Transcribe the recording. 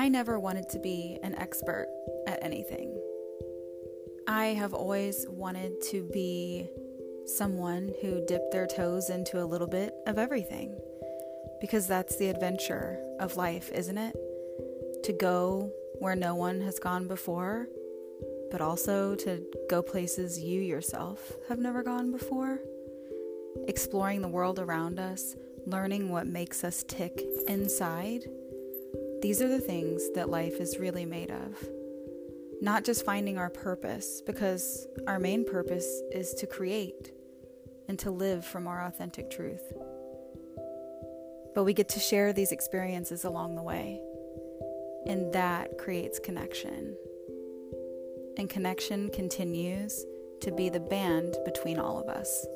I never wanted to be an expert at anything. I have always wanted to be someone who dipped their toes into a little bit of everything. Because that's the adventure of life, isn't it? To go where no one has gone before, but also to go places you yourself have never gone before. Exploring the world around us, learning what makes us tick inside. These are the things that life is really made of. Not just finding our purpose, because our main purpose is to create and to live from our authentic truth. But we get to share these experiences along the way, and that creates connection. And connection continues to be the band between all of us.